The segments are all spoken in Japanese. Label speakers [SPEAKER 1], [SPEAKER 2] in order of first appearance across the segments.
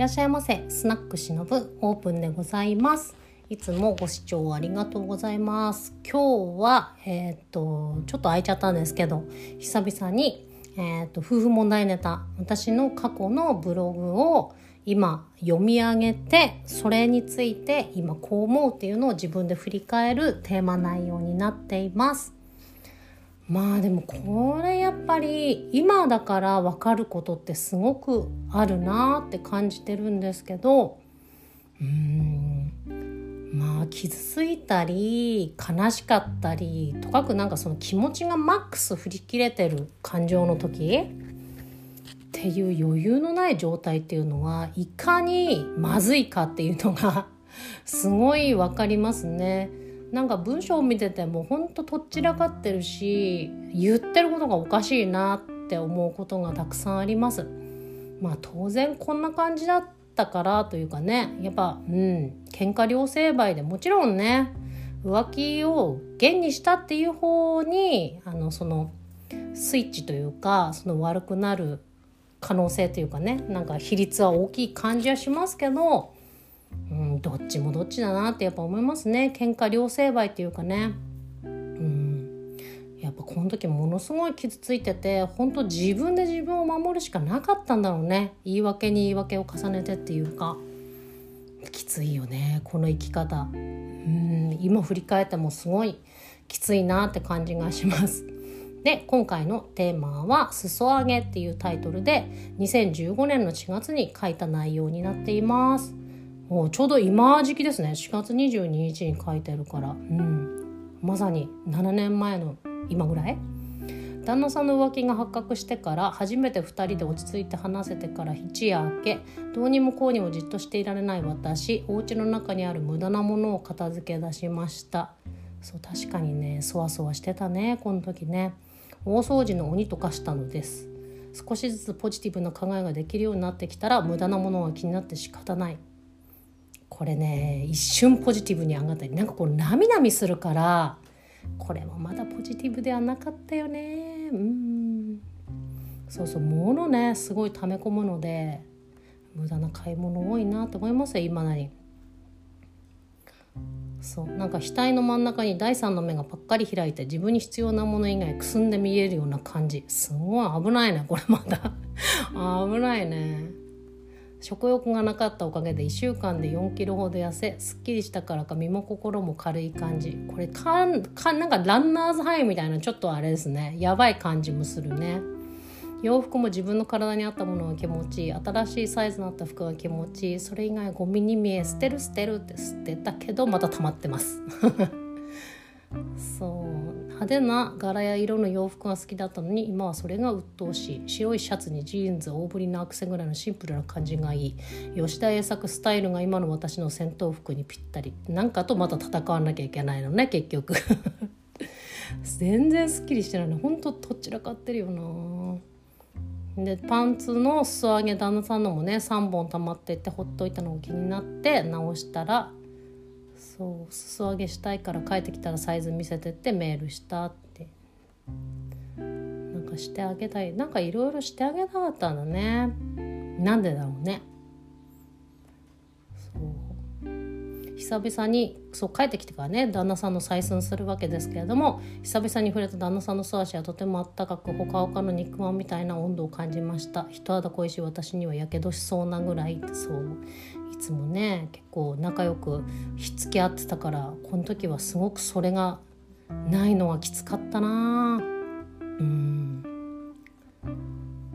[SPEAKER 1] らっしゃいませ。スナックしのぶオープンでございます。いつもご視聴ありがとうございます。今日はえっ、とちょっと空いちゃったんですけど久々にえっ、と夫婦問題ネタ私の過去のブログを今読み上げてそれについて今こう思うっていうのを自分で振り返るテーマ内容になっています。まあでもこれやっぱり今だから分かることってすごくあるなって感じてるんですけどうーんまあ傷ついたり悲しかったりとかくなんかその気持ちがマックス振り切れてる感情の時っていう余裕のない状態っていうのはいかにまずいかっていうのがすごい分かりますね。なんか文章を見ててもほんととっちらかってるし言ってることがおかしいなって思うことがたくさんあります。まあ当然こんな感じだったからというかねやっぱうん喧嘩両成敗でもちろんね浮気を現にしたっていう方にあのそのスイッチというかその悪くなる可能性というかねなんか比率は大きい感じはしますけどうん、どっちもどっちだなってやっぱ思いますね。喧嘩両成敗っていうかね。うん。やっぱこの時ものすごい傷ついてて本当自分で自分を守るしかなかったんだろうね。言い訳に言い訳を重ねてっていうか。きついよねこの生き方。うん今振り返ってもすごいきついなって感じがします。で今回のテーマは「裾上げ」っていうタイトルで2015年の4月に書いた内容になっています。もうちょうど今時期ですね。4月22日に書いてるから。うん。まさに7年前の今ぐらい？旦那さんの浮気が発覚してから初めて2人で落ち着いて話せてから一夜明けどうにもこうにもじっとしていられない私お家の中にある無駄なものを片付け出しました。そう確かにねそわそわしてたねこの時ね。大掃除の鬼と化したのです。少しずつポジティブな考えができるようになってきたら無駄なものが気になって仕方ない。これね一瞬ポジティブに上がったりなんかこうなみなみするからこれもまだポジティブではなかったよね。うん。そうそう物ねすごい溜め込むので無駄な買い物多いなと思いますよ今なり。そうなんか額の真ん中に第三の目がパッカリ開いて自分に必要なもの以外くすんで見えるような感じ。すごい危ないねこれまだ。危ないね。食欲がなかったおかげで1週間で4キロほど痩せすっきりしたからか身も心も軽い感じ。これかんかなんかランナーズハイみたいなちょっとあれですね。やばい感じもするね。洋服も自分の体に合ったものが気持ちいい。新しいサイズのあった服が気持ちいい。それ以外ゴミに見え捨てる捨てるって捨てたけどまた溜まってます。そう。派手な柄や色の洋服が好きだったのに今はそれが鬱陶しい。白いシャツにジーンズ大ぶりのアクセぐらいのシンプルな感じがいい。吉田栄作スタイルが今の私の戦闘服にぴったり。なんかとまた戦わなきゃいけないのね結局。全然すっきりしてないの。ほんとどちらかってるよな。でパンツの裾上げ旦那さんのもね3本溜まってってほっといたのが気になって直したらそう裾上げしたいから帰ってきたらサイズ見せてってメールしたって。なんかしてあげたい。なんかいろいろしてあげたかったんだね。なんでだろうね。そう。久々にそう帰ってきてからね旦那さんの採寸するわけですけれども久々に触れた旦那さんの素足はとてもあったかくほかほかの肉まんみたいな温度を感じました。人肌恋しい私にはやけどしそうなぐらいそう。いつもね結構仲良くひっつき合ってたからこの時はすごくそれがないのはきつかったな。うん。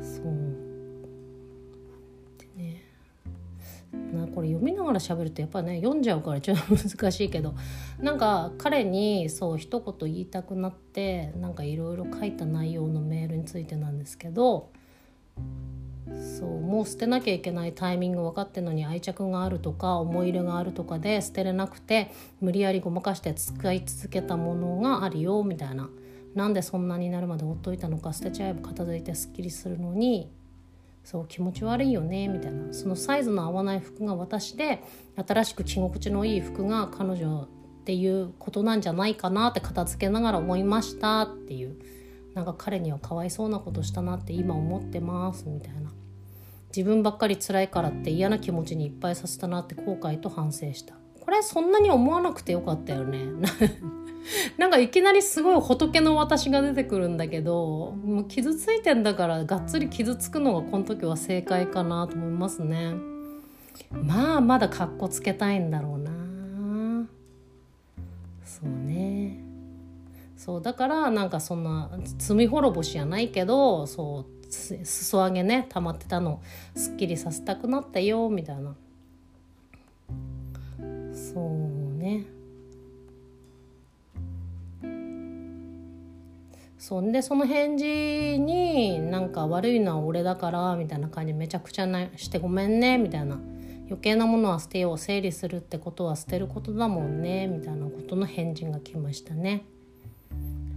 [SPEAKER 1] そう。でね。なこれ読みながら喋るとやっぱね読んじゃうからちょっと難しいけどなんか彼にそう一言言いたくなってなんかいろいろ書いた内容のメールについてなんですけどそうもう捨てなきゃいけないタイミング分かってるのに愛着があるとか思い入れがあるとかで捨てれなくて無理やりごまかして使い続けたものがあるよみたいな。なんでそんなになるまでほっといたのか捨てちゃえば片付いてすっきりするのにそう気持ち悪いよねみたいな。そのサイズの合わない服が私で新しく着心地のいい服が彼女っていうことなんじゃないかなって片付けながら思いましたっていう。なんか彼にはかわいそうなことしたなって今思ってますみたいな自分ばっかり辛いからって嫌な気持ちにいっぱいさせたなって後悔と反省した。これそんなに思わなくてよかったよね。なんかいきなりすごい仏の私が出てくるんだけどもう傷ついてんだからがっつり傷つくのがこの時は正解かなと思いますね。まあまだかっこつけたいんだろうな。そうね。そうだからなんかそんな罪滅ぼしじゃないけどそう裾上げね溜まってたのすっきりさせたくなったよみたいな。そうね。そんでその返事になんか悪いのは俺だからみたいな感じめちゃくちゃなしてごめんねみたいな。余計なものは捨てよう整理するってことは捨てることだもんねみたいなことの返事が来ましたね。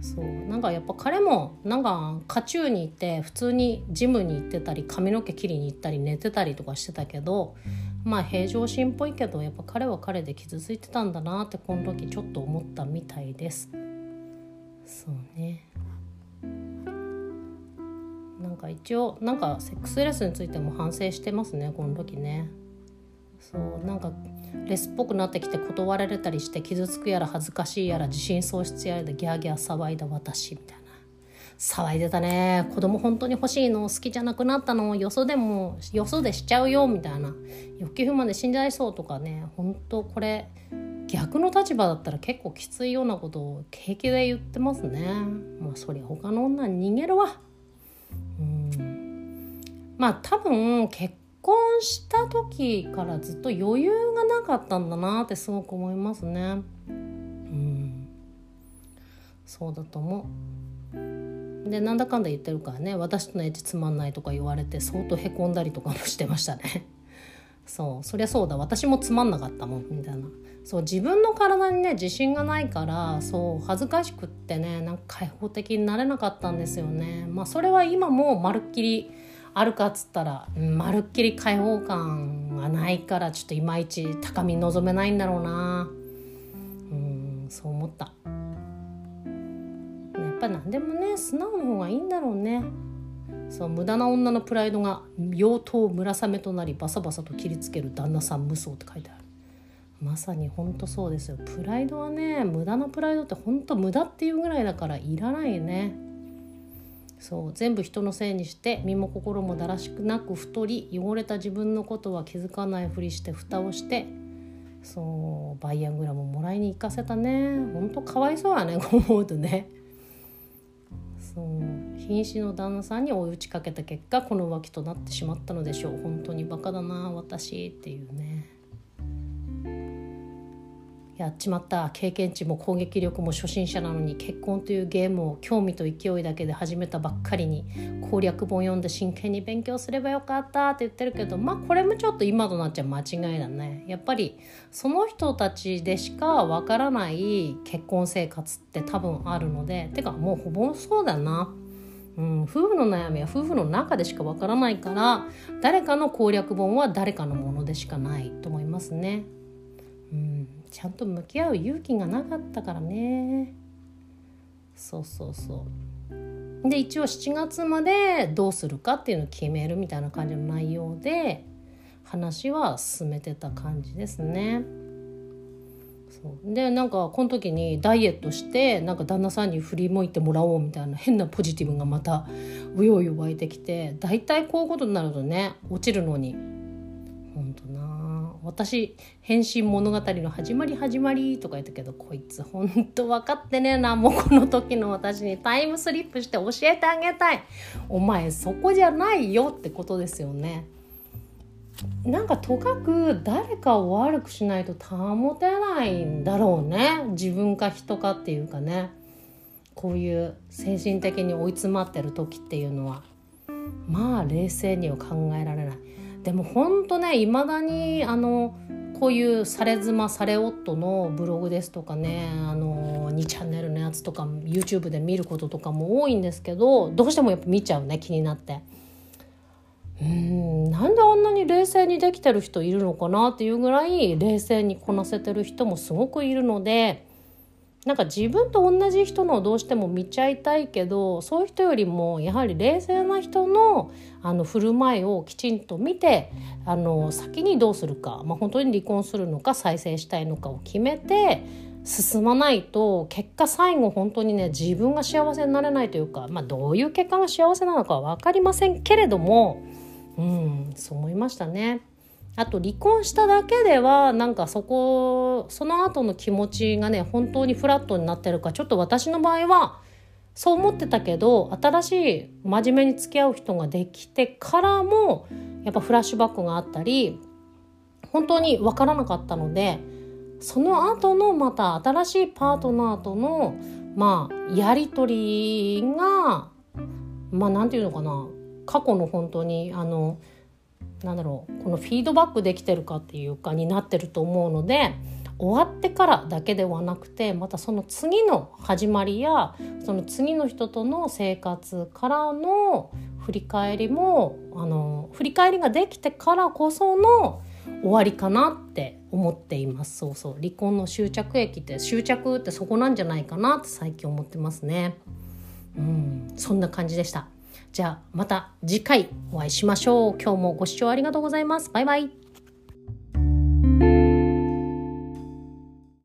[SPEAKER 1] そうなんかやっぱ彼もなんか渦中に行って普通にジムに行ってたり髪の毛切りに行ったり寝てたりとかしてたけどまあ平常心っぽいけどやっぱ彼は彼で傷ついてたんだなってこの時ちょっと思ったみたいです。そうねなんか一応なんかセックスレスについても反省してますねこの時ね。そうなんかレスっぽくなってきて断られたりして傷つくやら恥ずかしいやら自信喪失やらでギャーギャー騒いだ私みたいな騒いでたね子供本当に欲しいの好きじゃなくなったのよそでもよそでしちゃうよみたいな欲求不満で死んじゃいそうとかね本当これ逆の立場だったら結構きついようなことを平気で言ってますね。まあそりゃ他の女に逃げるわ。うん。まあ多分結婚した時からずっと余裕がなかったんだなってすごく思いますね。うん、そうだと思う。でなんだかんだ言ってるからね。私とのエッジつまんないとか言われて相当へこんだりとかもしてましたね。そう。そりゃそうだ。私もつまんなかったもん。みたいな。そう。自分の体にね自信がないからそう。恥ずかしくってねなんか開放的になれなかったんですよね。まあそれは今もまるっきりあるかっつったら、まるっきり開放感がないからちょっといまいち高み望めないんだろうな。うんそう思った。やっぱ何でもね素直の方がいいんだろうね。そう無駄な女のプライドが妖刀村雨となりバサバサと切りつける旦那さん無双って書いてある。まさにほんとそうですよ。プライドはね無駄なプライドってほんと無駄っていうぐらいだからいらないね。そう全部人のせいにして身も心もだらしくなく太り汚れた自分のことは気づかないふりして蓋をしてそうバイアグラムもらいに行かせたね。ほんとかわいそうやねこう思うとね。そう瀕死の旦那さんに追い打ちかけた結果この浮気となってしまったのでしょう。本当にバカだな私っていうね。やっちまった経験値も攻撃力も初心者なのに結婚というゲームを興味と勢いだけで始めたばっかりに攻略本読んで真剣に勉強すればよかったって言ってるけどまあこれもちょっと今となっちゃ間違いだねやっぱりその人たちでしかわからない結婚生活って多分あるのでてかもうほぼそうだな。うん、夫婦の悩みは夫婦の中でしかわからないから誰かの攻略本は誰かのものでしかないと思いますね。うんちゃんと向き合う勇気がなかったからね。そうそうそう。で一応7月までどうするかっていうのを決めるみたいな感じの内容で話は進めてた感じですね。そう。でなんかこの時にダイエットしてなんか旦那さんに振り向いてもらおうみたいな変なポジティブがまたうようよ湧いてきて大体こういうことになるとね落ちるのに私変身物語の始まり始まりとか言ったけどこいつほんと分かってねえなもうこの時の私にタイムスリップして教えてあげたい。お前そこじゃないよってことですよね。なんかとかく誰かを悪くしないと保てないんだろうね。自分か人かっていうかね。こういう精神的に追い詰まってる時っていうのは。まあ冷静には考えられない。でもほんとねいまだにあのこういうされ妻され夫のブログですとかねあの2チャンネルのやつとか YouTube で見ることとかも多いんですけどどうしてもやっぱ見ちゃうね気になって。うんなんであんなに冷静にできてる人いるのかなっていうぐらい冷静にこなせてる人もすごくいるのでなんか自分と同じ人のどうしても見ちゃいたいけどそういう人よりもやはり冷静な人のあの振る舞いをきちんと見てあの先にどうするか、まあ、本当に離婚するのか再生したいのかを決めて進まないと結果最後本当にね自分が幸せになれないというか、まあ、どういう結果が幸せなのかは分かりませんけれどもうんそう思いましたね。あと離婚しただけではなんかそこその後の気持ちがね本当にフラットになってるかちょっと私の場合はそう思ってたけど新しい真面目に付き合う人ができてからもやっぱフラッシュバックがあったり本当に分からなかったのでその後のまた新しいパートナーとのまあやり取りがまあ何て言うのかな過去の本当にあのなんだろうこのフィードバックできてるかっていうかになってると思うので終わってからだけではなくてまたその次の始まりやその次の人との生活からの振り返りもあの振り返りができてからこその終わりかなって思っています。そうそう。離婚の終着駅って終着ってそこなんじゃないかなって最近思ってますね。うん。そんな感じでした。じゃあまた次回お会いしましょう。今日もご視聴ありがとうございます。バイバイ。